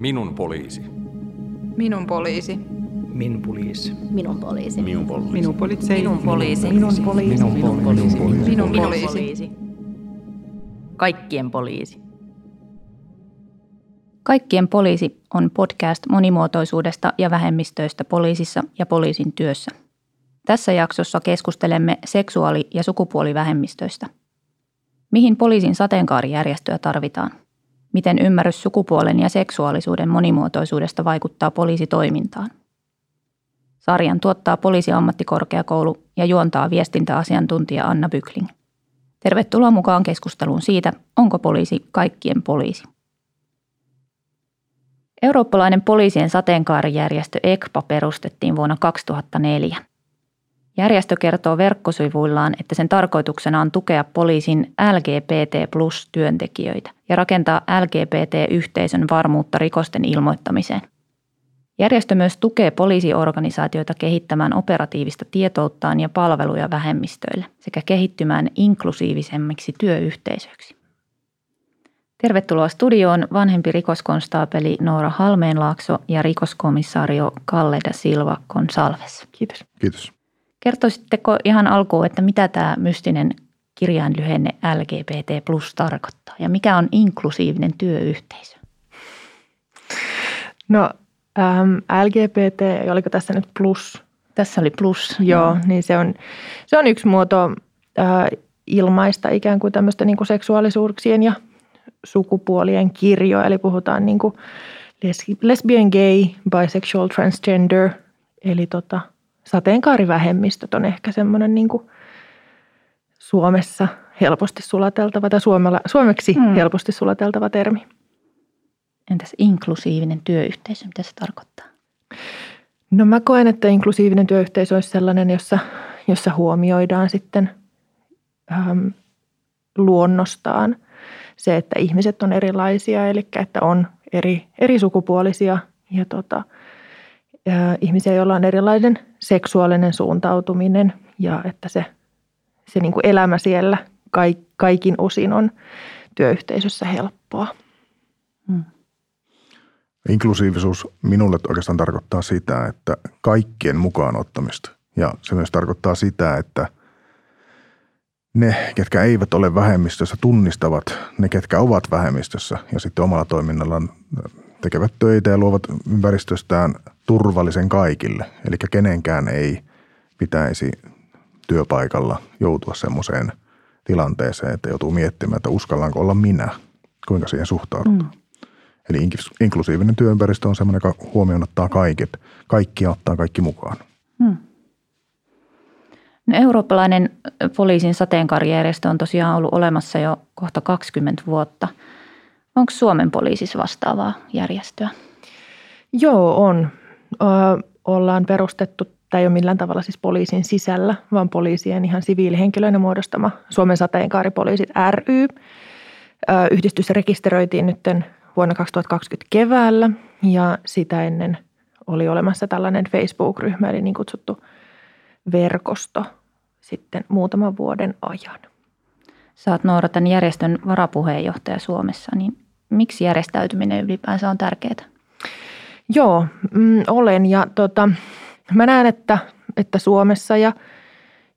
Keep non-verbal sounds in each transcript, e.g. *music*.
Minun poliisi. Minun poliisi. Min poliisi. Minun poliisi. Minun poliisi. Minun poliisi. Minun poliisi. Minun poliisi. Minun poliisi. Minun Minun poliisi. poliisi. Kaikkien poliisi. Kaikkien poliisi on podcast monimuotoisuudesta ja vähemmistöistä poliisissa ja poliisin työssä. Tässä jaksossa keskustelemme seksuaali- ja sukupuolivähemmistöistä. Mihin poliisin sateenkaarijärjestöä tarvitaan? Miten ymmärrys sukupuolen ja seksuaalisuuden monimuotoisuudesta vaikuttaa poliisitoimintaan? Sarjan tuottaa poliisiammattikorkeakoulu ja juontaa viestintäasiantuntija Anna Bykling. Tervetuloa mukaan keskusteluun siitä, onko poliisi kaikkien poliisi. Eurooppalainen poliisien sateenkaarijärjestö ECPA perustettiin vuonna 2004. Järjestö kertoo verkkosivuillaan, että sen tarkoituksena on tukea poliisin LGBT plus työntekijöitä ja rakentaa LGBT-yhteisön varmuutta rikosten ilmoittamiseen. Järjestö myös tukee poliisiorganisaatioita kehittämään operatiivista tietouttaan ja palveluja vähemmistöille sekä kehittymään inklusiivisemmiksi työyhteisöiksi. Tervetuloa studioon vanhempi rikoskonstaapeli Noora Halmeenlaakso ja rikoskomissaario Kalle da Silva Gonsalves. Kiitos. Kiitos. Kertoisitteko ihan alkuun, että mitä tämä mystinen kirjainlyhenne LGBT plus tarkoittaa ja mikä on inklusiivinen työyhteisö? No ähm, LGBT, oliko tässä nyt plus? Tässä oli plus. Joo, niin se on, se on yksi muoto äh, ilmaista ikään kuin tämmöistä niin kuin seksuaalisuuksien ja sukupuolien kirjoa. Eli puhutaan niin kuin les- lesbian, gay, bisexual, transgender. Eli tota, sateenkaarivähemmistöt on ehkä semmoinen niin kuin Suomessa helposti sulateltava tai suomella, suomeksi Mm. helposti sulateltava termi. Entäs inklusiivinen työyhteisö, mitä se tarkoittaa? No mä koen, että inklusiivinen työyhteisö olisi sellainen, jossa, jossa huomioidaan sitten äm, luonnostaan se, että ihmiset on erilaisia, eli että on eri, eri sukupuolisia ja tota, ihmisiä, joilla on erilainen seksuaalinen suuntautuminen ja että se, se niin kuin elämä siellä kaik, kaikin osin on työyhteisössä helppoa. Inklusiivisuus minulle oikeastaan tarkoittaa sitä, että kaikkien mukaan ottamista. Ja se myös tarkoittaa sitä, että ne, ketkä eivät ole vähemmistössä, tunnistavat ne, ketkä ovat vähemmistössä ja sitten omalla toiminnallaan tekevät töitä ja luovat ympäristöstään turvallisen kaikille. Eli kenenkään ei pitäisi työpaikalla joutua semmoiseen tilanteeseen, että joutuu miettimään, että uskallanko olla minä, kuinka siihen suhtaudutaan. Mm. Eli inklusiivinen työympäristö on semmoinen, joka huomioon ottaa kaiket, kaikki ottaa kaikki mukaan. No, eurooppalainen poliisin sateenkaarijärjestö on tosiaan ollut olemassa jo kohta 20 vuotta. Onko Suomen poliisissa vastaavaa järjestöä? Joo, on. Ö, ollaan perustettu, tämä ei ole millään tavalla siis poliisin sisällä, vaan poliisien ihan siviilihenkilöinen muodostama Suomen sateenkaaripoliisit ry. Ö, yhdistys rekisteröitiin nyt vuonna 2020 keväällä ja sitä ennen oli olemassa tällainen Facebook-ryhmä, eli niin kutsuttu verkosto sitten muutaman vuoden ajan. Oot Noora tämän järjestön varapuheenjohtaja Suomessa, niin miksi järjestäytyminen ylipäänsä on tärkeää? Joo, mm, olen ja tota, mä näen, että, että Suomessa ja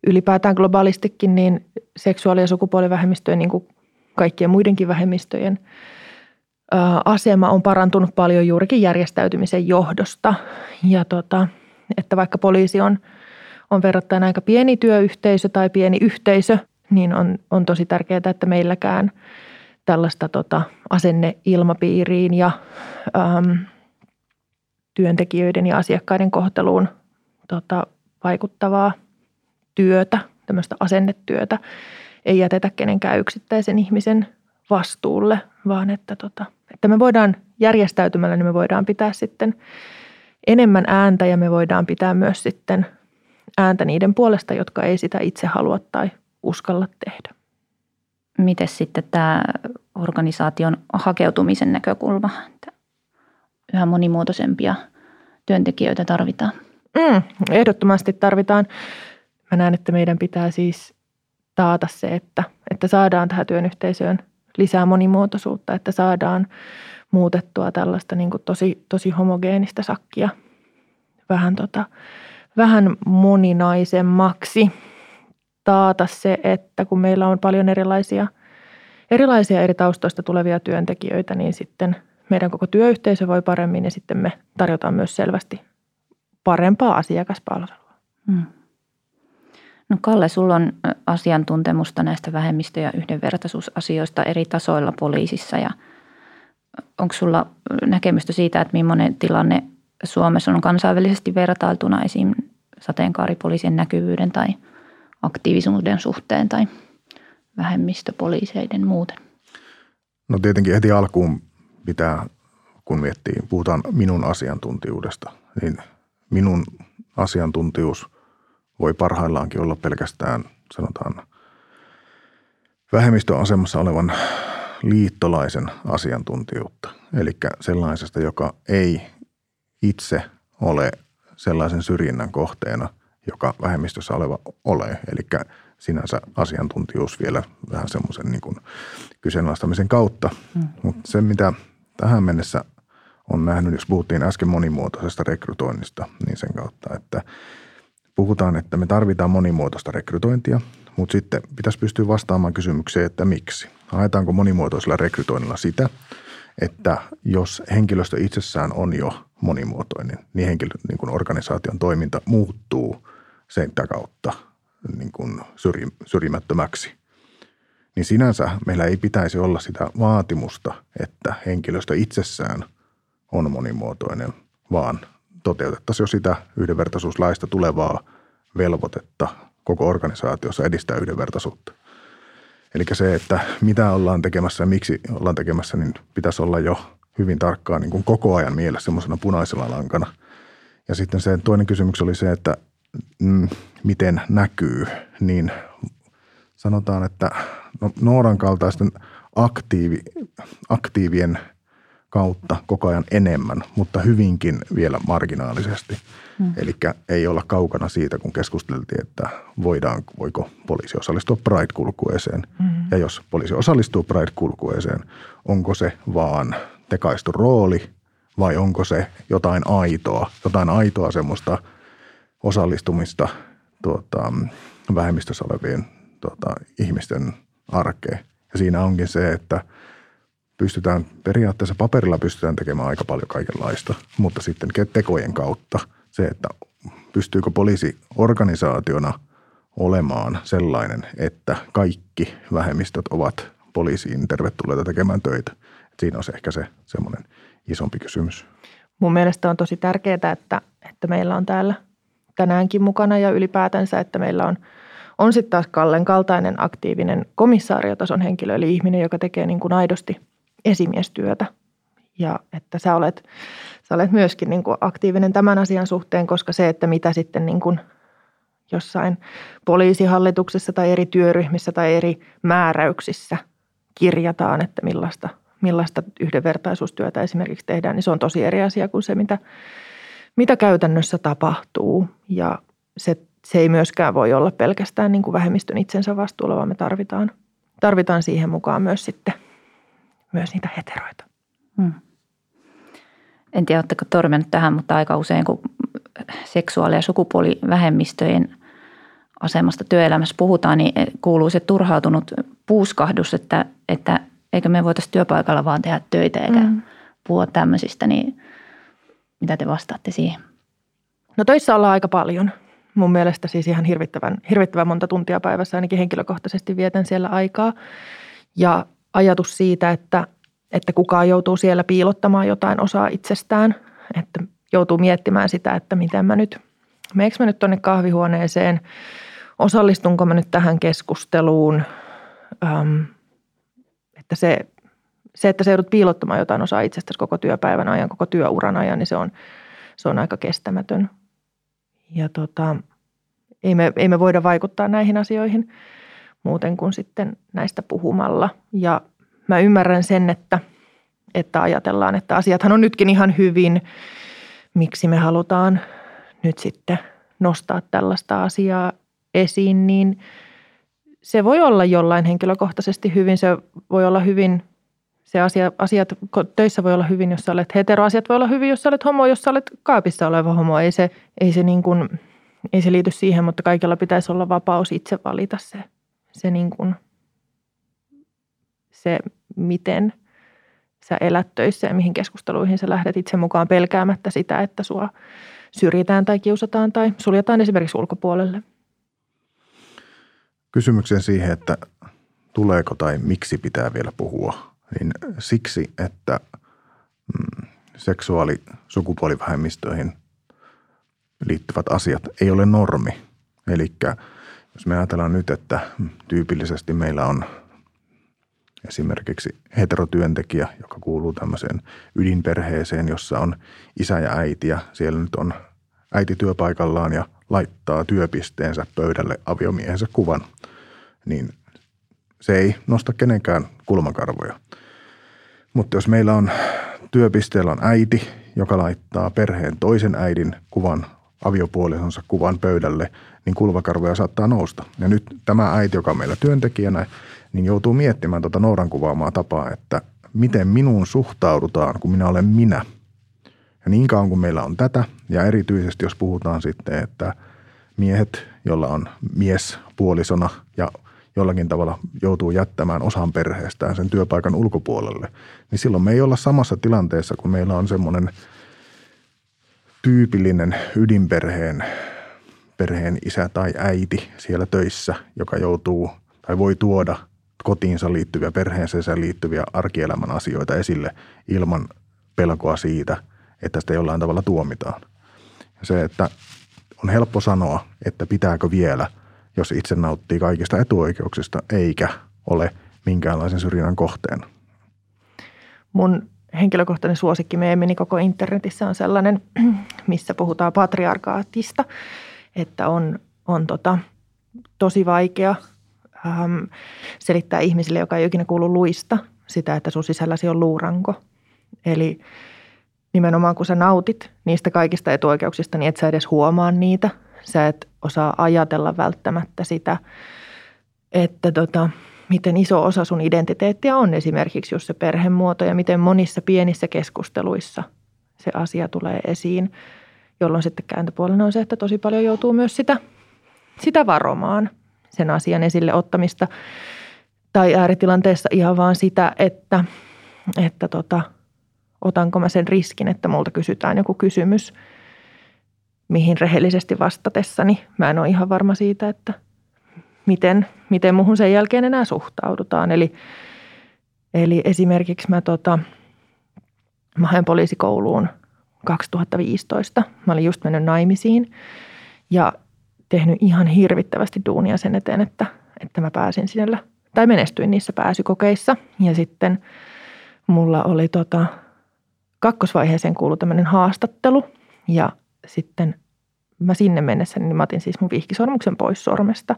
ylipäätään globaalistikin niin seksuaali- ja sukupuolivähemmistöjen niin kuin kaikkien muidenkin vähemmistöjen ä, asema on parantunut paljon juurikin järjestäytymisen johdosta. Ja tota, että vaikka poliisi on, on verrattain aika pieni työyhteisö tai pieni yhteisö, niin on, on tosi tärkeää, että meilläkään tällaista tota, asenneilmapiiriin ja äm, työntekijöiden ja asiakkaiden kohteluun tota, vaikuttavaa työtä, tämmöistä asennetyötä, ei jätetä kenenkään yksittäisen ihmisen vastuulle, vaan että, tota, että me voidaan järjestäytymällä, niin me voidaan pitää sitten enemmän ääntä ja me voidaan pitää myös sitten ääntä niiden puolesta, jotka ei sitä itse halua tai uskalla tehdä. Miten sitten tämä organisaation hakeutumisen näkökulma, yhä monimuotoisempia työntekijöitä tarvitaan? Mm, ehdottomasti tarvitaan. Mä näen, että meidän pitää siis taata se, että, että saadaan tähän työn yhteisöön lisää monimuotoisuutta, että saadaan muutettua tällaista niin kuin tosi, tosi homogeenista sakkia vähän, tota, vähän moninaisemmaksi. Taata se, että kun meillä on paljon erilaisia, erilaisia eri taustoista tulevia työntekijöitä, niin sitten meidän koko työyhteisö voi paremmin ja sitten me tarjotaan myös selvästi parempaa asiakaspalvelua. Hmm. No Kalle, sulla on asiantuntemusta näistä vähemmistö- ja yhdenvertaisuusasioista eri tasoilla poliisissa ja onko sulla näkemystä siitä, että millainen tilanne Suomessa on kansainvälisesti vertailtuna esim. sateenkaaripoliisien näkyvyyden tai aktiivisuuden suhteen tai vähemmistöpoliiseiden muuten? No tietenkin heti alkuun pitää, kun miettii, puhutaan minun asiantuntijuudesta, niin minun asiantuntijuus voi parhaillaankin olla pelkästään, sanotaan, vähemmistöasemassa olevan liittolaisen asiantuntijuutta. Eli sellaisesta, joka ei itse ole sellaisen syrjinnän kohteena, joka vähemmistössä oleva ole. Eli sinänsä asiantuntijuus vielä vähän semmoisen niin kuin kyseenalaistamisen kautta. Mm. Mutta se, mitä tähän mennessä on nähnyt, jos puhuttiin äsken monimuotoisesta rekrytoinnista, niin sen kautta, että puhutaan, että me tarvitaan monimuotoista rekrytointia, mutta sitten pitäisi pystyä vastaamaan kysymykseen, että miksi. Haetaanko monimuotoisella rekrytoinnilla sitä, että jos henkilöstö itsessään on jo monimuotoinen, niin, henkilö, niin kuin organisaation toiminta muuttuu sen kautta niin kuin syrji, syrjimättömäksi. Niin sinänsä meillä ei pitäisi olla sitä vaatimusta, että henkilöstö itsessään on monimuotoinen, vaan toteutettaisiin jo sitä yhdenvertaisuuslaista tulevaa velvoitetta koko organisaatiossa edistää yhdenvertaisuutta. Eli se, että mitä ollaan tekemässä ja miksi ollaan tekemässä, niin pitäisi olla jo hyvin tarkkaan niin kuin koko ajan mielessä semmoisena punaisella lankana. Ja sitten se toinen kysymys oli se, että mm, miten näkyy, niin sanotaan, että no, Nooran kaltaisten aktiivi, aktiivien – kautta koko ajan enemmän, mutta hyvinkin vielä marginaalisesti. Hmm. Eli ei olla kaukana siitä, kun keskusteltiin, että voidaan, voiko poliisi osallistua Pride-kulkueeseen. Hmm. Ja jos poliisi osallistuu Pride-kulkueeseen, onko se vaan tekaistu rooli vai onko se jotain aitoa, jotain aitoa semmoista osallistumista tuota, vähemmistössä olevien tuota, ihmisten arkeen. Ja siinä onkin se, että – pystytään, periaatteessa paperilla pystytään tekemään aika paljon kaikenlaista, mutta sitten tekojen kautta se, että pystyykö poliisi organisaationa olemaan sellainen, että kaikki vähemmistöt ovat poliisiin tervetulleita tekemään töitä. Siinä on se ehkä se semmoinen isompi kysymys. Mun mielestä on tosi tärkeää, että, että meillä on täällä tänäänkin mukana ja ylipäätänsä, että meillä on, on sitten taas Kallen kaltainen aktiivinen komissaariotason henkilö, eli ihminen, joka tekee niin kuin aidosti – esimiestyötä. Ja että sä olet, sä olet myöskin niin kuin aktiivinen tämän asian suhteen, koska se, että mitä sitten niin kuin jossain poliisihallituksessa tai eri työryhmissä tai eri määräyksissä kirjataan, että millaista, millaista yhdenvertaisuustyötä esimerkiksi tehdään, niin se on tosi eri asia kuin se, mitä, mitä käytännössä tapahtuu. Ja se, se ei myöskään voi olla pelkästään niin kuin vähemmistön itsensä vastuulla, vaan me tarvitaan, tarvitaan siihen mukaan myös sitten – myös niitä heteroita. Hmm. En tiedä, oletteko törmännyt tähän, mutta aika usein kun seksuaali- ja sukupuolivähemmistöjen asemasta työelämässä puhutaan, niin kuuluu se turhautunut puuskahdus, että, että eikö me voitaisiin työpaikalla vaan tehdä töitä eikä mm. puhua tämmöisistä, niin mitä te vastaatte siihen? No töissä ollaan aika paljon. Mun mielestä siis ihan hirvittävän, hirvittävän monta tuntia päivässä ainakin henkilökohtaisesti vietän siellä aikaa. Ja ajatus siitä, että, että kukaan joutuu siellä piilottamaan jotain osaa itsestään, että joutuu miettimään sitä, että miten mä nyt, meneekö mä nyt tuonne kahvihuoneeseen, osallistunko mä nyt tähän keskusteluun, ähm, että se, se, että sä joudut piilottamaan jotain osaa itsestäsi koko työpäivän ajan, koko työuran ajan, niin se on, se on aika kestämätön. Ja tota, ei me, ei me voida vaikuttaa näihin asioihin muuten kuin sitten näistä puhumalla. Ja mä ymmärrän sen, että, että ajatellaan, että asiathan on nytkin ihan hyvin. Miksi me halutaan nyt sitten nostaa tällaista asiaa esiin, niin se voi olla jollain henkilökohtaisesti hyvin. Se voi olla hyvin, se asia, asiat töissä voi olla hyvin, jos sä olet hetero. Asiat voi olla hyvin, jos sä olet homo, jos sä olet kaapissa oleva homo. Ei se, ei se, niin kuin, ei se liity siihen, mutta kaikilla pitäisi olla vapaus itse valita se, se, niin kuin, se miten sä elät töissä ja mihin keskusteluihin sä lähdet itse mukaan pelkäämättä sitä, että sua syrjitään tai kiusataan tai suljetaan esimerkiksi ulkopuolelle. Kysymykseen siihen, että tuleeko tai miksi pitää vielä puhua, niin siksi, että mm, seksuaali- sukupuolivähemmistöihin liittyvät asiat ei ole normi. Eli jos me ajatellaan nyt, että tyypillisesti meillä on esimerkiksi heterotyöntekijä, joka kuuluu tämmöiseen ydinperheeseen, jossa on isä ja äiti ja siellä nyt on äiti työpaikallaan ja laittaa työpisteensä pöydälle aviomiehensä kuvan, niin se ei nosta kenenkään kulmakarvoja. Mutta jos meillä on työpisteellä on äiti, joka laittaa perheen toisen äidin kuvan aviopuolisonsa kuvan pöydälle, niin kulmakarvoja saattaa nousta. Ja nyt tämä äiti, joka on meillä työntekijänä, niin joutuu miettimään tuota Nooran kuvaamaa tapaa, että miten minuun suhtaudutaan, kun minä olen minä. Ja niin kauan kuin meillä on tätä, ja erityisesti jos puhutaan sitten, että miehet, jolla on mies puolisona ja jollakin tavalla joutuu jättämään osan perheestään sen työpaikan ulkopuolelle, niin silloin me ei olla samassa tilanteessa, kun meillä on semmoinen tyypillinen ydinperheen perheen isä tai äiti siellä töissä, joka joutuu tai voi tuoda kotiinsa liittyviä, perheeseensä liittyviä arkielämän asioita esille ilman pelkoa siitä, että sitä jollain tavalla tuomitaan. Ja se, että on helppo sanoa, että pitääkö vielä, jos itse nauttii kaikista etuoikeuksista, eikä ole minkäänlaisen syrjinnän kohteena. Mun henkilökohtainen suosikki meemini koko internetissä on sellainen, *clears throat* missä puhutaan patriarkaatista, että on, on tota, tosi vaikea – ähm, selittää ihmisille, joka ei ikinä kuulu luista, sitä, että sun sisälläsi on luuranko. Eli nimenomaan kun sä nautit niistä kaikista etuoikeuksista, niin et sä edes huomaa niitä. Sä et osaa ajatella välttämättä sitä, että tota, miten iso osa sun identiteettiä on esimerkiksi just se perhemuoto ja miten monissa pienissä keskusteluissa se asia tulee esiin, jolloin sitten kääntöpuolena on se, että tosi paljon joutuu myös sitä, sitä varomaan – sen asian esille ottamista. Tai ääritilanteessa ihan vaan sitä, että, että tota, otanko mä sen riskin, että multa kysytään joku kysymys, mihin rehellisesti vastatessani mä en ole ihan varma siitä, että miten, miten muhun sen jälkeen enää suhtaudutaan. Eli, eli esimerkiksi mä, tota, mä hain poliisikouluun 2015. Mä olin just mennyt naimisiin ja tehnyt ihan hirvittävästi duunia sen eteen, että, että mä pääsin sinne tai menestyin niissä pääsykokeissa. Ja sitten mulla oli tota, kakkosvaiheeseen kuulu tämmöinen haastattelu ja sitten mä sinne mennessä, niin mä otin siis mun vihkisormuksen pois sormesta.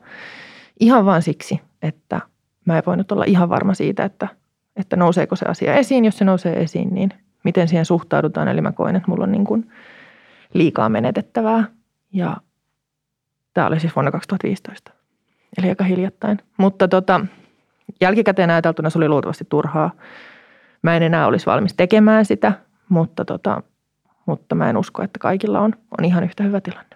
Ihan vaan siksi, että mä en voinut olla ihan varma siitä, että, että nouseeko se asia esiin. Jos se nousee esiin, niin miten siihen suhtaudutaan. Eli mä koen, että mulla on niin kuin liikaa menetettävää. Ja Tämä oli siis vuonna 2015, eli aika hiljattain. Mutta tota, jälkikäteen ajateltuna se oli luultavasti turhaa. Mä en enää olisi valmis tekemään sitä, mutta, tota, mutta mä en usko, että kaikilla on, on ihan yhtä hyvä tilanne.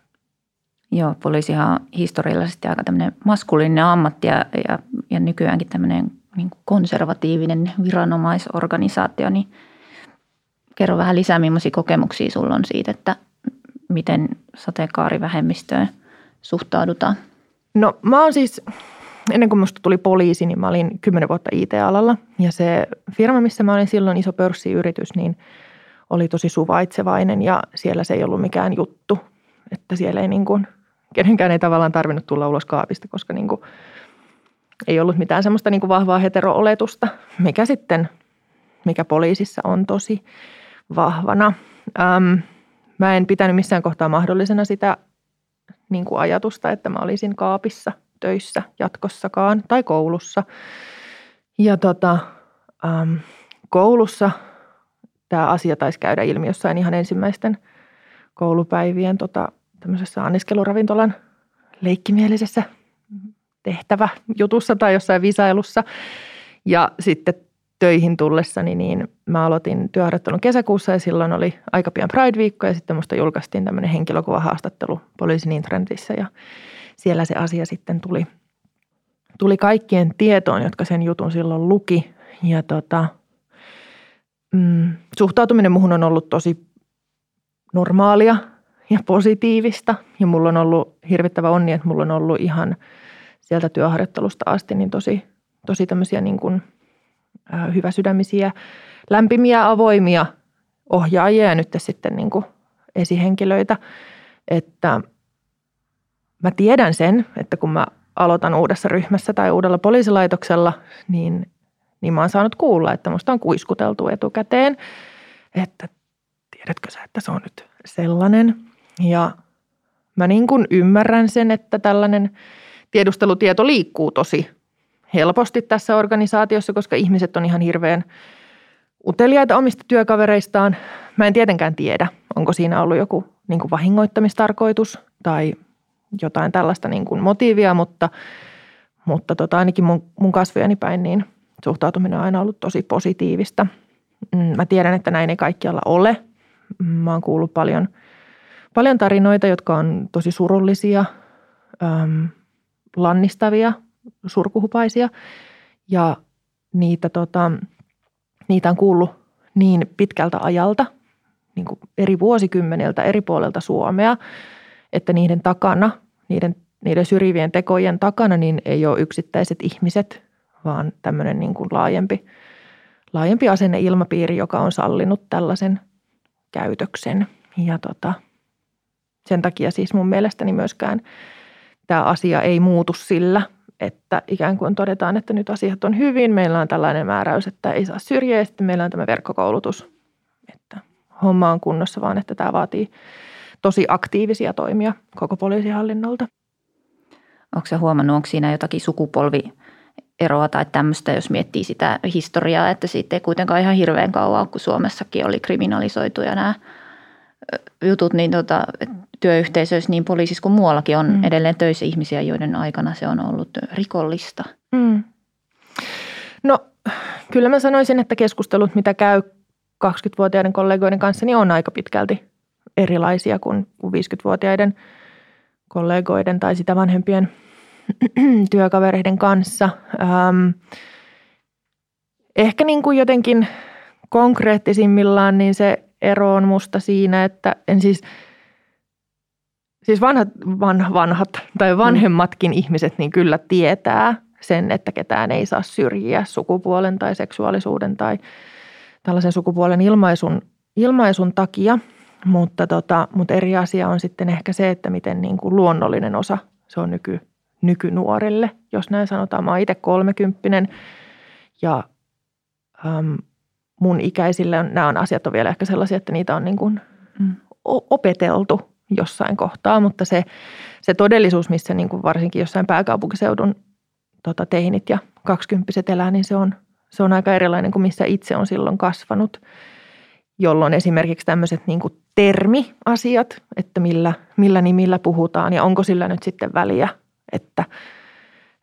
Joo, poliisihan on historiallisesti aika tämmöinen maskuliininen ammatti ja, ja, ja nykyäänkin tämmöinen niin konservatiivinen viranomaisorganisaatio, niin kerro vähän lisää, millaisia kokemuksia sulla on siitä, että miten sateenkaarivähemmistöön suhtaudutaan? No mä oon siis, ennen kuin musta tuli poliisi, niin mä olin kymmenen vuotta IT-alalla. Ja se firma, missä mä olin silloin, iso pörssiyritys, niin oli tosi suvaitsevainen ja siellä se ei ollut mikään juttu. Että siellä ei niin kuin, kenenkään ei tavallaan tarvinnut tulla ulos kaapista, koska niin kuin, ei ollut mitään semmoista niin kuin vahvaa hetero-oletusta, mikä sitten, mikä poliisissa on tosi vahvana. Ähm, mä en pitänyt missään kohtaa mahdollisena sitä niin kuin ajatusta, että mä olisin kaapissa töissä jatkossakaan tai koulussa. Ja tota, ähm, koulussa tämä asia taisi käydä ilmi jossain ihan ensimmäisten koulupäivien tota, tämmöisessä anniskeluravintolan leikkimielisessä tehtävä jutussa tai jossain visailussa. Ja sitten töihin tullessani, niin mä aloitin työharjoittelun kesäkuussa ja silloin oli aika pian Pride-viikko ja sitten musta julkaistiin tämmöinen henkilökuvahaastattelu poliisin internetissä ja siellä se asia sitten tuli, tuli kaikkien tietoon, jotka sen jutun silloin luki ja tota, mm, suhtautuminen muhun on ollut tosi normaalia ja positiivista. Ja mulla on ollut hirvittävä onni, että mulla on ollut ihan sieltä työharjoittelusta asti niin tosi, tosi tämmöisiä niin kuin – hyväsydämisiä, lämpimiä, avoimia ohjaajia ja nyt sitten niin kuin esihenkilöitä, että mä tiedän sen, että kun mä aloitan uudessa ryhmässä tai uudella poliisilaitoksella, niin, niin mä oon saanut kuulla, että musta on kuiskuteltu etukäteen, että tiedätkö sä, että se on nyt sellainen. Ja mä niin kuin ymmärrän sen, että tällainen tiedustelutieto liikkuu tosi helposti tässä organisaatiossa, koska ihmiset on ihan hirveän uteliaita omista työkavereistaan. Mä en tietenkään tiedä, onko siinä ollut joku niin kuin vahingoittamistarkoitus tai jotain tällaista niin kuin motiivia, mutta, mutta tota, ainakin mun, mun kasvojani päin niin suhtautuminen on aina ollut tosi positiivista. Mm, mä tiedän, että näin ei kaikkialla ole. Mä oon kuullut paljon, paljon tarinoita, jotka on tosi surullisia, äm, lannistavia – surkuhupaisia ja niitä, tota, niitä on kuullut niin pitkältä ajalta, niin kuin eri vuosikymmeniltä eri puolelta Suomea, että niiden takana, niiden, niiden syrjivien tekojen takana niin ei ole yksittäiset ihmiset, vaan tämmöinen niin kuin laajempi, laajempi asenneilmapiiri, joka on sallinut tällaisen käytöksen. Ja tota, sen takia siis mun mielestäni myöskään tämä asia ei muutu sillä, että ikään kuin todetaan, että nyt asiat on hyvin, meillä on tällainen määräys, että ei saa syrjiä ja sitten meillä on tämä verkkokoulutus, että homma on kunnossa, vaan että tämä vaatii tosi aktiivisia toimia koko poliisihallinnolta. Onko se huomannut, onko siinä jotakin sukupolvi eroa tai tämmöistä, jos miettii sitä historiaa, että siitä ei kuitenkaan ihan hirveän kauan, kun Suomessakin oli kriminalisoituja nämä jutut, niin tota, työyhteisöissä niin poliisissa kuin muuallakin on mm. edelleen töissä ihmisiä, joiden aikana se on ollut rikollista. Mm. No kyllä mä sanoisin, että keskustelut, mitä käy 20-vuotiaiden kollegoiden kanssa, niin on aika pitkälti erilaisia kuin 50-vuotiaiden kollegoiden tai sitä vanhempien *clears throat* työkavereiden kanssa. Ähm, ehkä niin kuin jotenkin konkreettisimmillaan niin se ero on musta siinä, että en siis, siis vanhat, van, vanhat tai vanhemmatkin mm. ihmiset niin kyllä tietää sen, että ketään ei saa syrjiä sukupuolen tai seksuaalisuuden tai tällaisen sukupuolen ilmaisun, ilmaisun takia. Mutta, tota, mutta eri asia on sitten ehkä se, että miten niin kuin luonnollinen osa se on nyky, nykynuorille. Jos näin sanotaan, mä oon itse kolmekymppinen ja äm, mun ikäisille on, nämä on asiat on vielä ehkä sellaisia, että niitä on niin kuin mm. opeteltu jossain kohtaa, mutta se, se todellisuus, missä niin kuin varsinkin jossain pääkaupunkiseudun tota, teinit ja kaksikymppiset elää, niin se on, se on aika erilainen kuin missä itse on silloin kasvanut, jolloin esimerkiksi tämmöiset niin kuin termiasiat, että millä, millä nimillä puhutaan ja onko sillä nyt sitten väliä, että,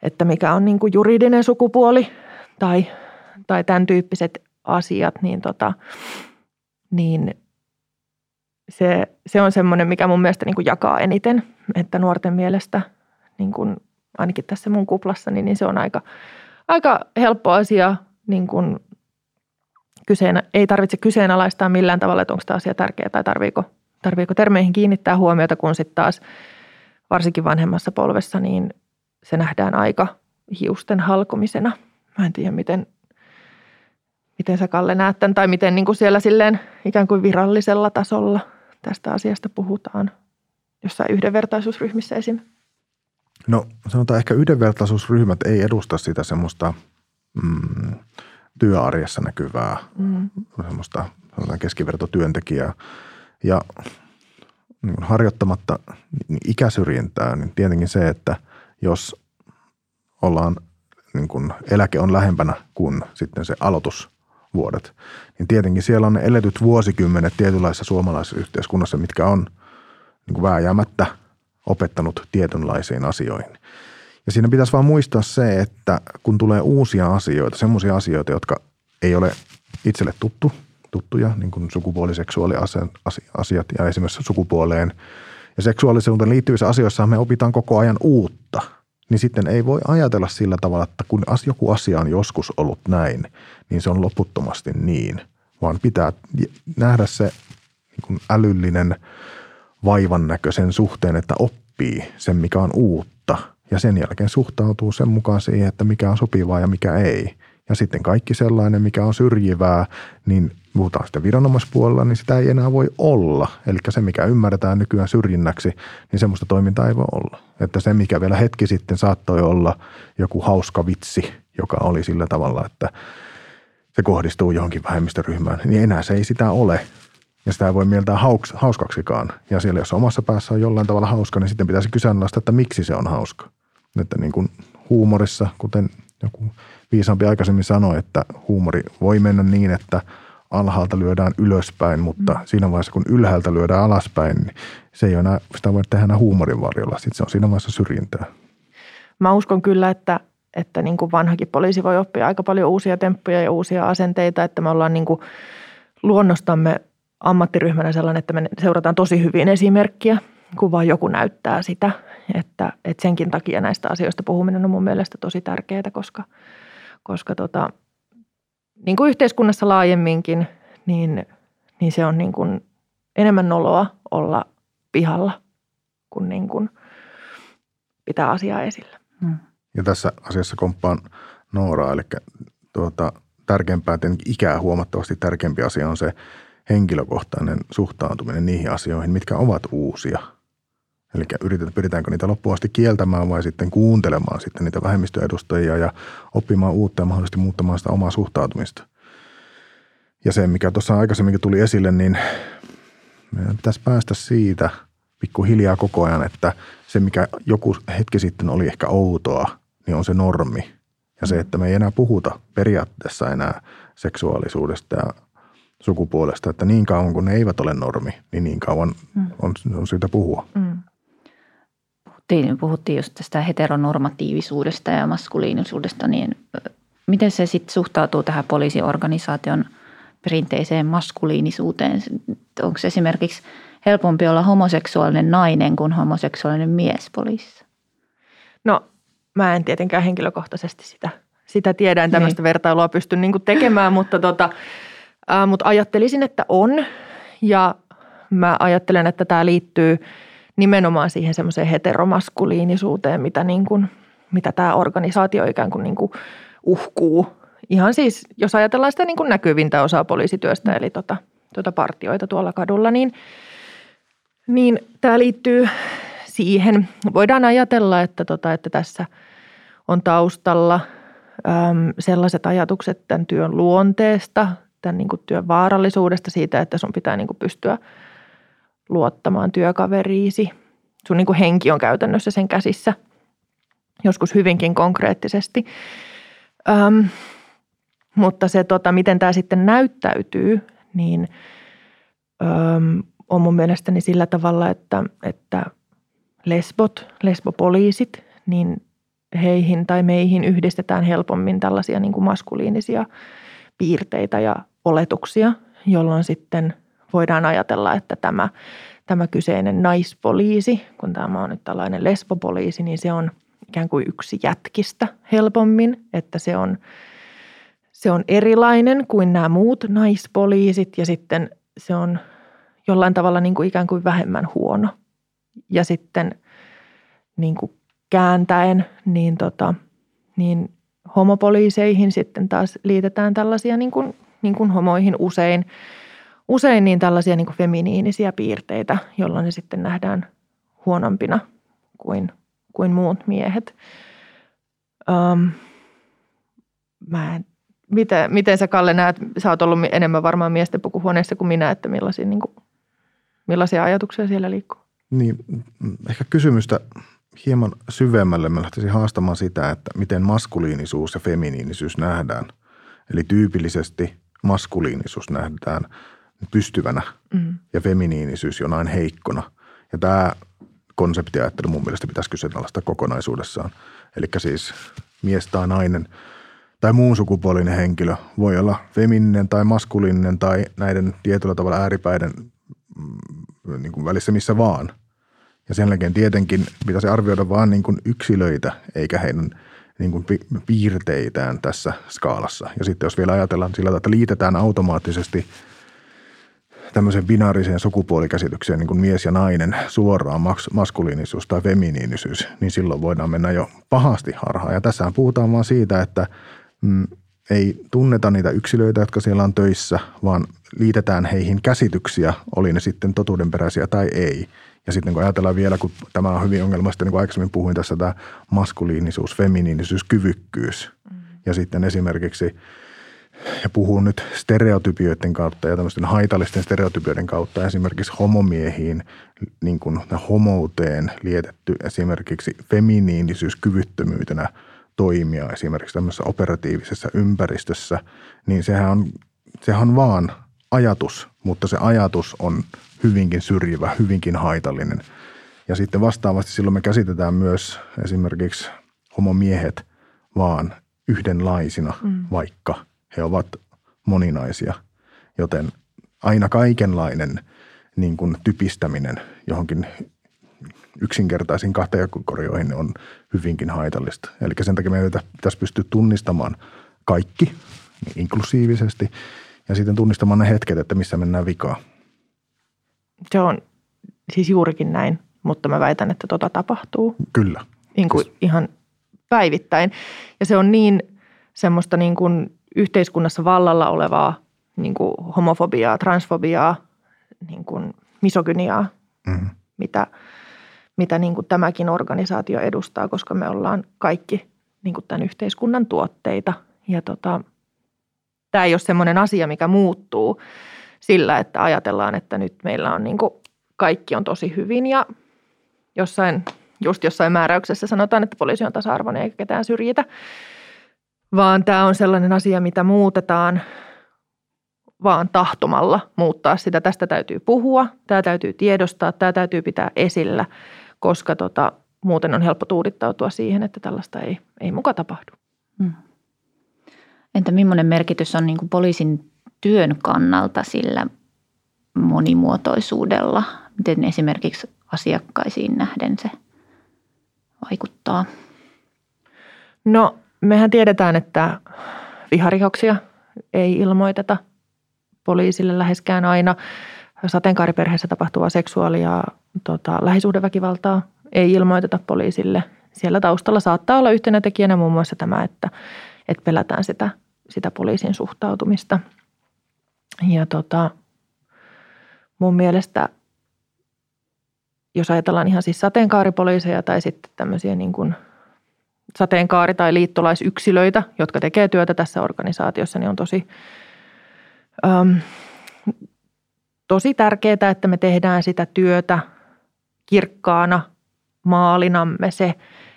että mikä on niin kuin juridinen sukupuoli tai, tai tämän tyyppiset asiat, niin, tota, niin se, se on semmoinen, mikä mun mielestä niin kuin jakaa eniten, että nuorten mielestä niin kuin ainakin tässä mun kuplassa, niin, se on aika, aika helppo asia niin kuin kyseen, ei tarvitse kyseenalaistaa millään tavalla, että onko tämä asia tärkeä tai tarviiko, tarviiko termeihin kiinnittää huomiota, kun sitten taas varsinkin vanhemmassa polvessa, niin se nähdään aika hiusten halkomisena. Mä en tiedä, miten Miten sä Kalle näet tämän, tai miten niin kuin siellä silleen ikään kuin virallisella tasolla tästä asiasta puhutaan jossain yhdenvertaisuusryhmissä esim. No sanotaan ehkä yhdenvertaisuusryhmät ei edusta sitä semmoista mm, työarjessa näkyvää mm. semmoista sanotaan keskivertotyöntekijää. Ja niin harjoittamatta ikäsyrjintää, niin tietenkin se, että jos ollaan, niin kuin eläke on lähempänä kuin sitten se aloitus vuodet, niin tietenkin siellä on ne eletyt vuosikymmenet tietynlaisessa suomalaisessa yhteiskunnassa, mitkä on niin vääjäämättä opettanut tietynlaisiin asioihin. Ja siinä pitäisi vaan muistaa se, että kun tulee uusia asioita, semmoisia asioita, jotka ei ole itselle tuttu, tuttuja, niin kuin sukupuoliseksuaaliasiat ja esimerkiksi sukupuoleen ja seksuaalisuuteen liittyvissä asioissa me opitaan koko ajan uutta – niin sitten ei voi ajatella sillä tavalla, että kun joku asia on joskus ollut näin, niin se on loputtomasti niin, vaan pitää nähdä se niin kuin älyllinen vaivan näkö sen suhteen, että oppii sen, mikä on uutta ja sen jälkeen suhtautuu sen mukaan siihen, että mikä on sopivaa ja mikä ei. Ja sitten kaikki sellainen, mikä on syrjivää, niin puhutaan sitten viranomaispuolella, niin sitä ei enää voi olla. Eli se, mikä ymmärretään nykyään syrjinnäksi, niin semmoista toimintaa ei voi olla. Että se, mikä vielä hetki sitten saattoi olla joku hauska vitsi, joka oli sillä tavalla, että se kohdistuu johonkin vähemmistöryhmään, niin enää se ei sitä ole. Ja sitä ei voi mieltää hauks, hauskaksikaan. Ja siellä, jos omassa päässä on jollain tavalla hauska, niin sitten pitäisi kyseenalaistaa, että miksi se on hauska. Että niin kuin huumorissa, kuten joku viisaampi aikaisemmin sanoi, että huumori voi mennä niin, että alhaalta lyödään ylöspäin, mutta mm. siinä vaiheessa kun ylhäältä lyödään alaspäin, niin se ei ole enää, sitä voi tehdä enää huumorin varjolla. Sitten se on siinä vaiheessa syrjintää. Mä uskon kyllä, että, että niin kuin vanhakin poliisi voi oppia aika paljon uusia temppuja ja uusia asenteita, että me ollaan niin kuin luonnostamme ammattiryhmänä sellainen, että me seurataan tosi hyvin esimerkkiä, kun vaan joku näyttää sitä. Että, että senkin takia näistä asioista puhuminen on mun mielestä tosi tärkeää, koska – koska tota, niin kuin yhteiskunnassa laajemminkin, niin, niin se on niin kuin enemmän noloa olla pihalla kuin, niin kuin pitää asiaa esillä. Hmm. Ja tässä asiassa komppaan Nooraa, eli tuota, tärkeämpää, tietenkin ikää huomattavasti tärkeämpi asia on se henkilökohtainen suhtautuminen niihin asioihin, mitkä ovat uusia – Eli yritetään, pyritäänkö niitä loppuun asti kieltämään vai sitten kuuntelemaan sitten niitä vähemmistöedustajia ja oppimaan uutta ja mahdollisesti muuttamaan sitä omaa suhtautumista. Ja se, mikä tuossa aikaisemminkin tuli esille, niin meidän pitäisi päästä siitä pikkuhiljaa koko ajan, että se, mikä joku hetki sitten oli ehkä outoa, niin on se normi. Ja se, että me ei enää puhuta periaatteessa enää seksuaalisuudesta ja sukupuolesta, että niin kauan kun ne eivät ole normi, niin niin kauan mm. on, on syytä puhua. Mm puhuttiin, puhuttiin just tästä heteronormatiivisuudesta ja maskuliinisuudesta, niin miten se sitten suhtautuu tähän poliisiorganisaation perinteiseen maskuliinisuuteen? Onko esimerkiksi helpompi olla homoseksuaalinen nainen kuin homoseksuaalinen mies poliisissa? No mä en tietenkään henkilökohtaisesti sitä, sitä tiedä, en tämmöistä niin. vertailua pysty niin tekemään, mutta, tota, ää, mutta ajattelisin, että on ja mä ajattelen, että tämä liittyy – nimenomaan siihen semmoiseen heteromaskuliinisuuteen, mitä, niin kuin, mitä tämä organisaatio ikään kuin, niin kuin uhkuu. Ihan siis, jos ajatellaan sitä niin kuin näkyvintä osaa poliisityöstä, eli tota, tota partioita tuolla kadulla, niin, niin tämä liittyy siihen. Voidaan ajatella, että, tota, että tässä on taustalla äm, sellaiset ajatukset tämän työn luonteesta, tämän niin kuin työn vaarallisuudesta, siitä, että sun pitää niin kuin pystyä – luottamaan työkaveriisi. Sun niin kuin henki on käytännössä sen käsissä, joskus hyvinkin konkreettisesti. Öm, mutta se, tota, miten tämä sitten näyttäytyy, niin öm, on mun mielestäni sillä tavalla, että, että lesbot, lesbopoliisit, niin heihin tai meihin yhdistetään helpommin tällaisia niin kuin maskuliinisia piirteitä ja oletuksia, jolloin sitten – voidaan ajatella, että tämä, tämä kyseinen naispoliisi, kun tämä on nyt tällainen lesbopoliisi, niin se on ikään kuin yksi jätkistä helpommin, että se on, se on erilainen kuin nämä muut naispoliisit ja sitten se on jollain tavalla niin kuin ikään kuin vähemmän huono. Ja sitten niin kuin kääntäen, niin, tota, niin homopoliiseihin sitten taas liitetään tällaisia niin kuin, niin kuin homoihin usein – usein niin tällaisia niin kuin feminiinisiä piirteitä, jolloin ne sitten nähdään huonompina kuin, kuin muut miehet. Um, mä en, miten, miten sä Kalle näet, sä oot ollut enemmän varmaan miesten pukuhuoneessa kuin minä, että millaisia, niin kuin, millaisia ajatuksia siellä liikkuu? Niin, ehkä kysymystä hieman syvemmälle mä lähtisin haastamaan sitä, että miten maskuliinisuus ja feminiinisyys nähdään. Eli tyypillisesti maskuliinisuus nähdään – pystyvänä mm. ja feminiinisyys jonain heikkona. Ja tämä konseptiajattelu mun mielestä pitäisi kyseenalaistaa kokonaisuudessaan. Eli siis mies tai nainen tai muun sukupuolinen henkilö voi olla femininen tai maskuliininen tai näiden tietyllä tavalla ääripäiden mm, niin kuin välissä missä vaan. Ja sen jälkeen tietenkin pitäisi arvioida vain niin kuin yksilöitä eikä heidän niin kuin piirteitään tässä skaalassa. Ja sitten jos vielä ajatellaan sillä tavalla, että liitetään automaattisesti tämmöiseen binaariseen sukupuolikäsitykseen niin kuin mies ja nainen suoraan mas- maskuliinisuus tai feminiinisyys, niin silloin voidaan mennä jo pahasti harhaan. Ja tässähän puhutaan vaan siitä, että mm, ei tunneta niitä yksilöitä, jotka siellä on töissä, vaan liitetään heihin käsityksiä, oli ne sitten totuudenperäisiä tai ei. Ja sitten kun ajatellaan vielä, kun tämä on hyvin ongelmasta, niin kuin aikaisemmin puhuin tässä, tämä maskuliinisuus, feminiinisyys, kyvykkyys. Mm. Ja sitten esimerkiksi, ja puhun nyt stereotypioiden kautta ja tämmöisten haitallisten stereotypioiden kautta, esimerkiksi homomiehiin, niin kuin homouteen lietetty esimerkiksi feminiinisyys kyvyttömyytenä toimia esimerkiksi tämmöisessä operatiivisessa ympäristössä, niin sehän on, sehän on vaan ajatus, mutta se ajatus on hyvinkin syrjivä, hyvinkin haitallinen. Ja sitten vastaavasti silloin me käsitetään myös esimerkiksi homomiehet vaan yhdenlaisina, mm. vaikka he ovat moninaisia. Joten aina kaikenlainen niin kuin typistäminen johonkin yksinkertaisiin kategorioihin on hyvinkin haitallista. Eli sen takia meidän pitäisi pystyä tunnistamaan kaikki inklusiivisesti ja sitten tunnistamaan ne hetket, että missä mennään vikaan. Se on siis juurikin näin, mutta mä väitän, että tota tapahtuu. Kyllä. Niin kuin siis... ihan päivittäin. Ja se on niin semmoista niin kuin yhteiskunnassa vallalla olevaa niin kuin homofobiaa, transfobiaa, niin kuin misogyniaa, mm-hmm. mitä, mitä niin kuin tämäkin organisaatio edustaa, koska me ollaan kaikki niin kuin tämän yhteiskunnan tuotteita. Ja tota, tämä ei ole semmoinen asia, mikä muuttuu sillä, että ajatellaan, että nyt meillä on niin kuin kaikki on tosi hyvin ja jossain, just jossain määräyksessä sanotaan, että poliisi on tasa-arvoinen eikä ketään syrjitä, vaan tämä on sellainen asia, mitä muutetaan vaan tahtomalla muuttaa sitä. Tästä täytyy puhua, tämä täytyy tiedostaa, tämä täytyy pitää esillä, koska tota, muuten on helppo tuudittautua siihen, että tällaista ei, ei muka tapahdu. Hmm. Entä millainen merkitys on niin poliisin työn kannalta sillä monimuotoisuudella? Miten esimerkiksi asiakkaisiin nähden se vaikuttaa? No mehän tiedetään, että viharikoksia ei ilmoiteta poliisille läheskään aina. Sateenkaariperheessä tapahtuvaa seksuaali- ja tota, lähisuhdeväkivaltaa ei ilmoiteta poliisille. Siellä taustalla saattaa olla yhtenä tekijänä muun muassa tämä, että, että pelätään sitä, sitä poliisin suhtautumista – ja tota, mun mielestä, jos ajatellaan ihan siis sateenkaaripoliiseja tai sitten tämmöisiä niin kuin sateenkaari- tai liittolaisyksilöitä, jotka tekee työtä tässä organisaatiossa, niin on tosi, äm, tosi tärkeää, että me tehdään sitä työtä kirkkaana maalinamme se,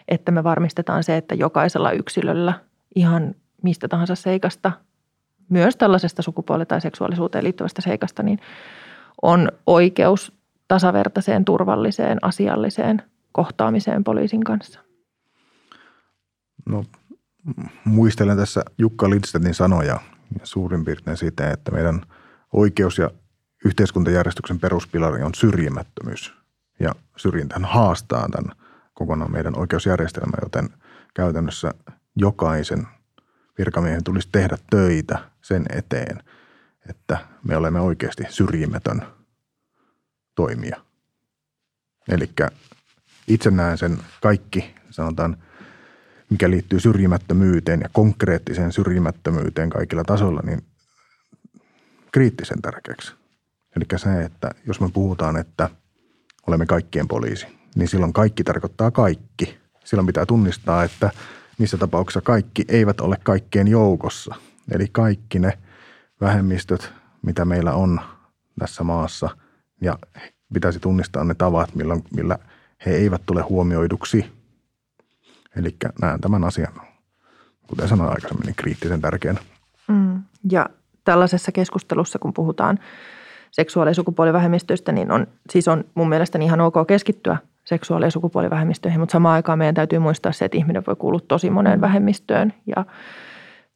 että me varmistetaan se, että jokaisella yksilöllä ihan mistä tahansa seikasta – myös tällaisesta sukupuoli- tai seksuaalisuuteen liittyvästä seikasta, niin on oikeus tasavertaiseen, turvalliseen, asialliseen kohtaamiseen poliisin kanssa. No, muistelen tässä Jukka Lindstedtin sanoja suurin piirtein siitä, että meidän oikeus- ja yhteiskuntajärjestyksen peruspilari on syrjimättömyys. Ja syrjintähän haastaa tämän kokonaan meidän oikeusjärjestelmä, joten käytännössä jokaisen virkamiehen tulisi tehdä töitä sen eteen, että me olemme oikeasti syrjimätön toimija. Eli itse näen sen kaikki, sanotaan, mikä liittyy syrjimättömyyteen ja konkreettiseen syrjimättömyyteen kaikilla tasoilla, niin kriittisen tärkeäksi. Eli se, että jos me puhutaan, että olemme kaikkien poliisi, niin silloin kaikki tarkoittaa kaikki. Silloin pitää tunnistaa, että missä tapauksessa kaikki eivät ole kaikkien joukossa – Eli kaikki ne vähemmistöt, mitä meillä on tässä maassa, ja pitäisi tunnistaa ne tavat, millä, he eivät tule huomioiduksi. Eli näen tämän asian, kuten sanoin aikaisemmin, niin kriittisen tärkeänä. Mm. Ja tällaisessa keskustelussa, kun puhutaan seksuaali- ja sukupuolivähemmistöistä, niin on, siis on mun mielestäni ihan ok keskittyä seksuaali- ja sukupuolivähemmistöihin, mutta samaan aikaan meidän täytyy muistaa se, että ihminen voi kuulua tosi moneen vähemmistöön ja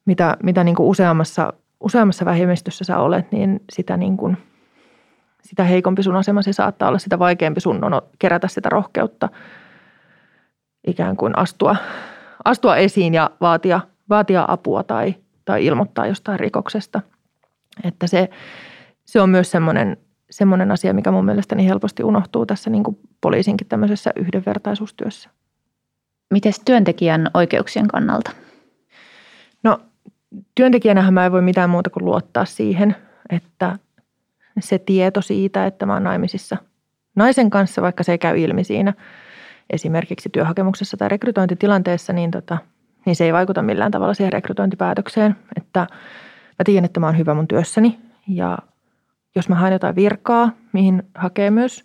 mitä, mitä niin kuin useammassa, useammassa vähemmistössä sä olet, niin sitä, niin kuin, sitä heikompi sun asemasi saattaa olla, sitä vaikeampi sun on kerätä sitä rohkeutta ikään kuin astua, astua esiin ja vaatia, vaatia apua tai, tai ilmoittaa jostain rikoksesta. Että se, se on myös semmoinen, semmoinen asia, mikä mun mielestäni helposti unohtuu tässä niin kuin poliisinkin tämmöisessä yhdenvertaisuustyössä. Miten työntekijän oikeuksien kannalta? No työntekijänähän mä en voi mitään muuta kuin luottaa siihen, että se tieto siitä, että mä oon naimisissa naisen kanssa, vaikka se ei käy ilmi siinä esimerkiksi työhakemuksessa tai rekrytointitilanteessa, niin, tota, niin se ei vaikuta millään tavalla siihen rekrytointipäätökseen. Että mä tiedän, että mä oon hyvä mun työssäni ja jos mä haen jotain virkaa, mihin hakee myös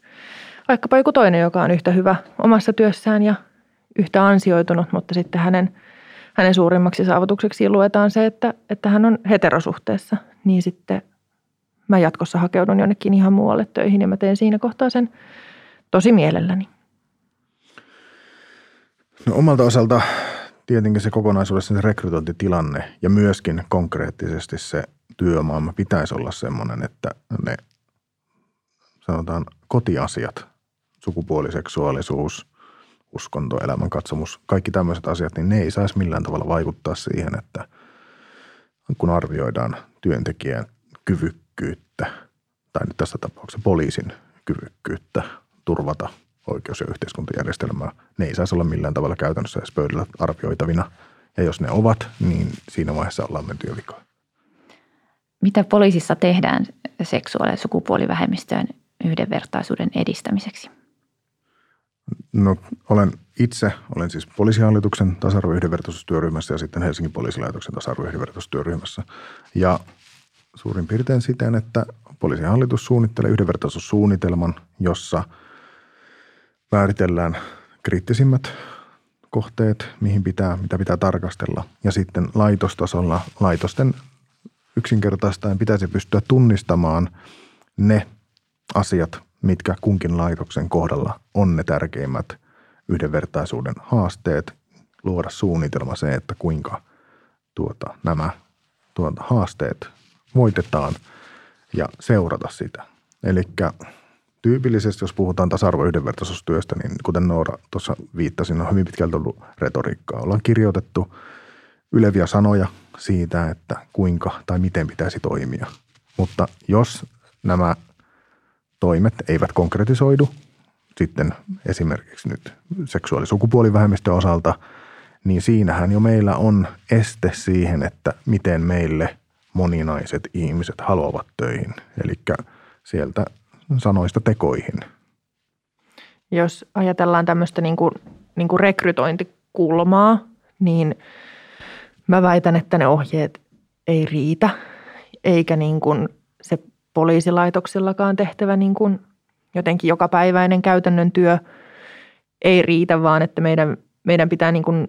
vaikkapa joku toinen, joka on yhtä hyvä omassa työssään ja yhtä ansioitunut, mutta sitten hänen, hänen suurimmaksi saavutukseksi luetaan se, että, että hän on heterosuhteessa, niin sitten mä jatkossa hakeudun jonnekin ihan muualle töihin ja mä teen siinä kohtaa sen tosi mielelläni. No omalta osalta tietenkin se kokonaisuudessa se rekrytointitilanne ja myöskin konkreettisesti se työmaailma pitäisi olla sellainen, että ne sanotaan kotiasiat, sukupuoliseksuaalisuus, uskonto, elämänkatsomus, kaikki tämmöiset asiat, niin ne ei saisi millään tavalla vaikuttaa siihen, että kun arvioidaan työntekijän kyvykkyyttä, tai nyt tässä tapauksessa poliisin kyvykkyyttä turvata oikeus- ja yhteiskuntajärjestelmää, ne ei saisi olla millään tavalla käytännössä edes pöydällä arvioitavina. Ja jos ne ovat, niin siinä vaiheessa ollaan menty jo vikaan. Mitä poliisissa tehdään seksuaali- ja sukupuolivähemmistöjen yhdenvertaisuuden edistämiseksi? No olen itse, olen siis poliisihallituksen tasa-arvo- yhdenvertaisuustyöryhmässä ja sitten Helsingin poliisilaitoksen tasa-arvo- yhdenvertaisuustyöryhmässä. Ja suurin piirtein siten, että poliisihallitus suunnittelee yhdenvertaisuussuunnitelman, jossa määritellään kriittisimmät kohteet, mihin pitää, mitä pitää tarkastella. Ja sitten laitostasolla laitosten yksinkertaistaen pitäisi pystyä tunnistamaan ne asiat, mitkä kunkin laitoksen kohdalla on ne tärkeimmät yhdenvertaisuuden haasteet, luoda suunnitelma se, että kuinka tuota, nämä tuota, haasteet voitetaan ja seurata sitä. Eli tyypillisesti, jos puhutaan tasa-arvo yhdenvertaisuustyöstä, niin kuten Noora tuossa viittasi, on hyvin pitkälti ollut retoriikkaa. Ollaan kirjoitettu yleviä sanoja siitä, että kuinka tai miten pitäisi toimia. Mutta jos nämä toimet eivät konkretisoidu sitten esimerkiksi nyt seksuaalisukupuolivähemmistön osalta, niin siinähän jo meillä on este siihen, että miten meille moninaiset ihmiset haluavat töihin. Eli sieltä sanoista tekoihin. Jos ajatellaan tämmöistä niin kuin, niin kuin rekrytointikulmaa, niin mä väitän, että ne ohjeet ei riitä, eikä niin kuin se poliisilaitoksillakaan tehtävä niin kuin jotenkin jokapäiväinen käytännön työ ei riitä, vaan että meidän, meidän pitää niin kuin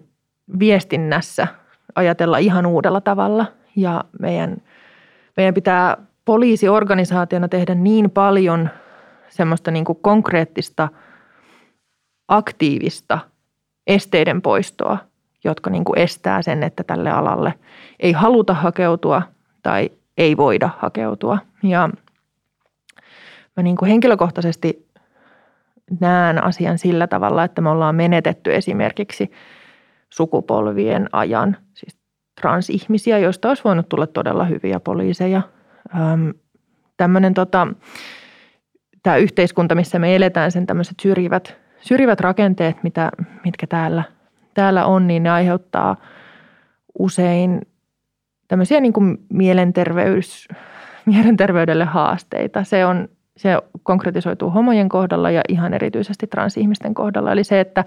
viestinnässä ajatella ihan uudella tavalla ja meidän, meidän pitää poliisiorganisaationa tehdä niin paljon semmoista niin kuin konkreettista, aktiivista esteiden poistoa, jotka niin kuin estää sen, että tälle alalle ei haluta hakeutua tai ei voida hakeutua. Ja mä niin kuin henkilökohtaisesti näen asian sillä tavalla, että me ollaan menetetty esimerkiksi sukupolvien ajan, siis transihmisiä, joista olisi voinut tulla todella hyviä poliiseja. Tämmöinen tota, tämä yhteiskunta, missä me eletään, sen tämmöiset syrjivät, syrjivät rakenteet, mitä, mitkä täällä, täällä on, niin ne aiheuttaa usein tämmöisiä niin kuin mielenterveys, mielenterveydelle haasteita. Se, on, se konkretisoituu homojen kohdalla ja ihan erityisesti transihmisten kohdalla. Eli se, että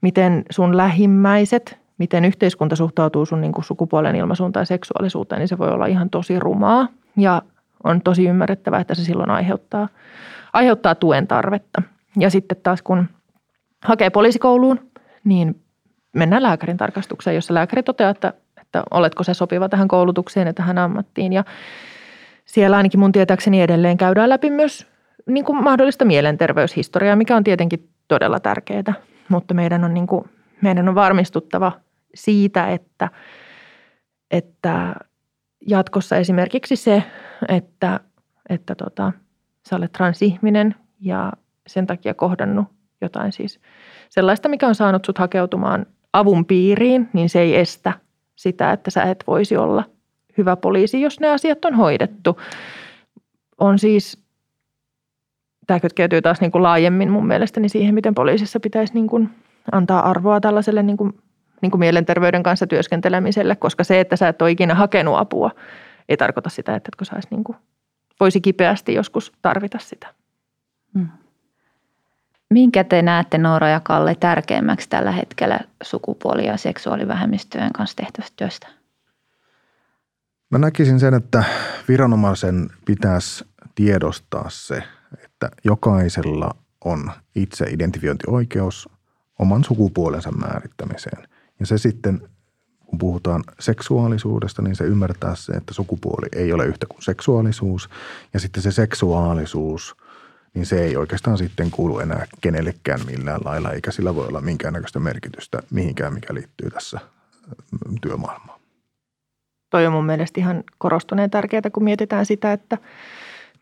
miten sun lähimmäiset, miten yhteiskunta suhtautuu sun niin kuin sukupuolen ilmaisuun tai seksuaalisuuteen, niin se voi olla ihan tosi rumaa. Ja on tosi ymmärrettävää, että se silloin aiheuttaa, aiheuttaa tuen tarvetta. Ja sitten taas kun hakee poliisikouluun, niin mennään lääkärin tarkastukseen, jossa lääkäri toteaa, että että oletko se sopiva tähän koulutukseen ja tähän ammattiin. Ja siellä ainakin mun tietääkseni edelleen käydään läpi myös niin kuin mahdollista mielenterveyshistoriaa, mikä on tietenkin todella tärkeää. Mutta meidän on, niin kuin, meidän on varmistuttava siitä, että, että jatkossa esimerkiksi se, että, että tota, sä olet transihminen ja sen takia kohdannut jotain siis sellaista, mikä on saanut sut hakeutumaan avun piiriin, niin se ei estä sitä, että sä et voisi olla hyvä poliisi, jos ne asiat on hoidettu. On siis, tämä kytkeytyy taas niin kuin laajemmin mun mielestäni siihen, miten poliisissa pitäisi niin kuin antaa arvoa tällaiselle niin kuin, niin kuin mielenterveyden kanssa työskentelemiselle, koska se, että sä et ole ikinä hakenut apua, ei tarkoita sitä, että etkö saisi niin kuin, voisi kipeästi joskus tarvita sitä. Hmm. Minkä te näette Noora ja Kalle tärkeimmäksi tällä hetkellä sukupuoli- ja seksuaalivähemmistöjen kanssa tehtävästä työstä? Mä näkisin sen, että viranomaisen pitäisi tiedostaa se, että jokaisella on itse identifiointioikeus oman sukupuolensa määrittämiseen. Ja se sitten, kun puhutaan seksuaalisuudesta, niin se ymmärtää se, että sukupuoli ei ole yhtä kuin seksuaalisuus. Ja sitten se seksuaalisuus – niin se ei oikeastaan sitten kuulu enää kenellekään millään lailla, eikä sillä voi olla minkäännäköistä merkitystä mihinkään, mikä liittyy tässä mm, työmaailmaan. Toi on mun mielestä ihan korostuneen tärkeää, kun mietitään sitä, että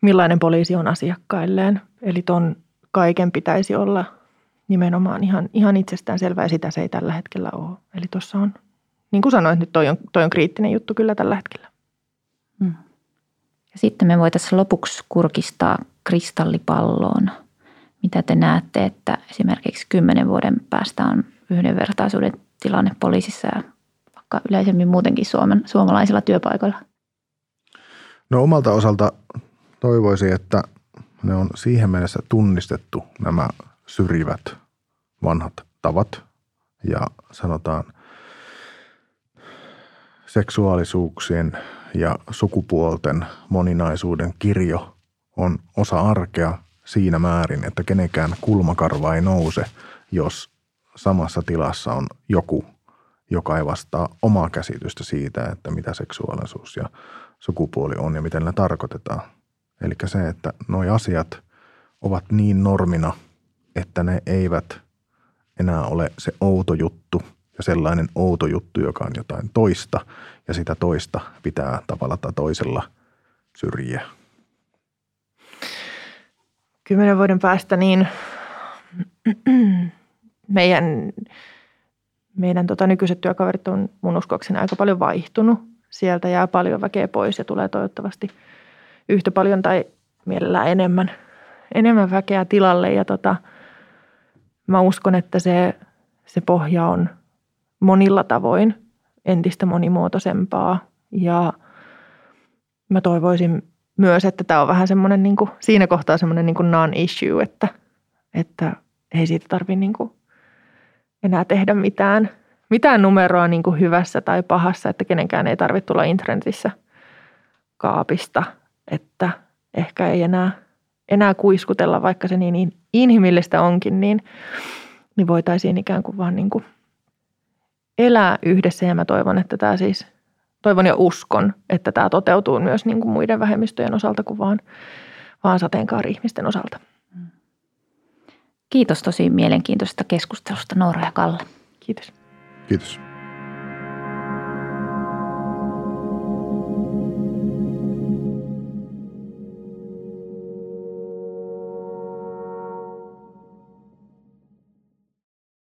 millainen poliisi on asiakkailleen. Eli ton kaiken pitäisi olla nimenomaan ihan, ihan itsestään selvää ja sitä se ei tällä hetkellä ole. Eli tuossa on, niin kuin sanoin, nyt toi on, toi on kriittinen juttu kyllä tällä hetkellä. Hmm. Ja sitten me voitaisiin lopuksi kurkistaa kristallipalloon. Mitä te näette, että esimerkiksi kymmenen vuoden päästä on yhdenvertaisuuden tilanne poliisissa ja vaikka yleisemmin muutenkin Suomen, suomalaisilla työpaikoilla? No omalta osalta toivoisin, että ne on siihen mennessä tunnistettu nämä syrjivät vanhat tavat ja sanotaan seksuaalisuuksien ja sukupuolten moninaisuuden kirjo on osa arkea siinä määrin, että kenenkään kulmakarva ei nouse, jos samassa tilassa on joku, joka ei vastaa omaa käsitystä siitä, että mitä seksuaalisuus ja sukupuoli on ja miten ne tarkoitetaan. Eli se, että nuo asiat ovat niin normina, että ne eivät enää ole se outo juttu ja sellainen outo juttu, joka on jotain toista ja sitä toista pitää tavalla tai toisella syrjiä kymmenen vuoden päästä niin meidän, meidän tota nykyiset työkaverit on mun uskoakseni aika paljon vaihtunut. Sieltä jää paljon väkeä pois ja tulee toivottavasti yhtä paljon tai mielellään enemmän, enemmän väkeä tilalle. Ja tota, mä uskon, että se, se pohja on monilla tavoin entistä monimuotoisempaa. Ja mä toivoisin myös, että tämä on vähän semmoinen niin kuin, siinä kohtaa semmoinen niin non-issue, että, että ei siitä tarvitse niin enää tehdä mitään, mitään numeroa niin hyvässä tai pahassa, että kenenkään ei tarvitse tulla internetissä kaapista, että ehkä ei enää, enää kuiskutella, vaikka se niin inhimillistä onkin, niin, niin voitaisiin ikään kuin vaan niin kuin elää yhdessä ja mä toivon, että tämä siis – toivon ja uskon, että tämä toteutuu myös niin kuin muiden vähemmistöjen osalta kuin vaan, vaan sateenkaari-ihmisten osalta. Kiitos tosi mielenkiintoisesta keskustelusta Noora ja Kalle. Kiitos. Kiitos.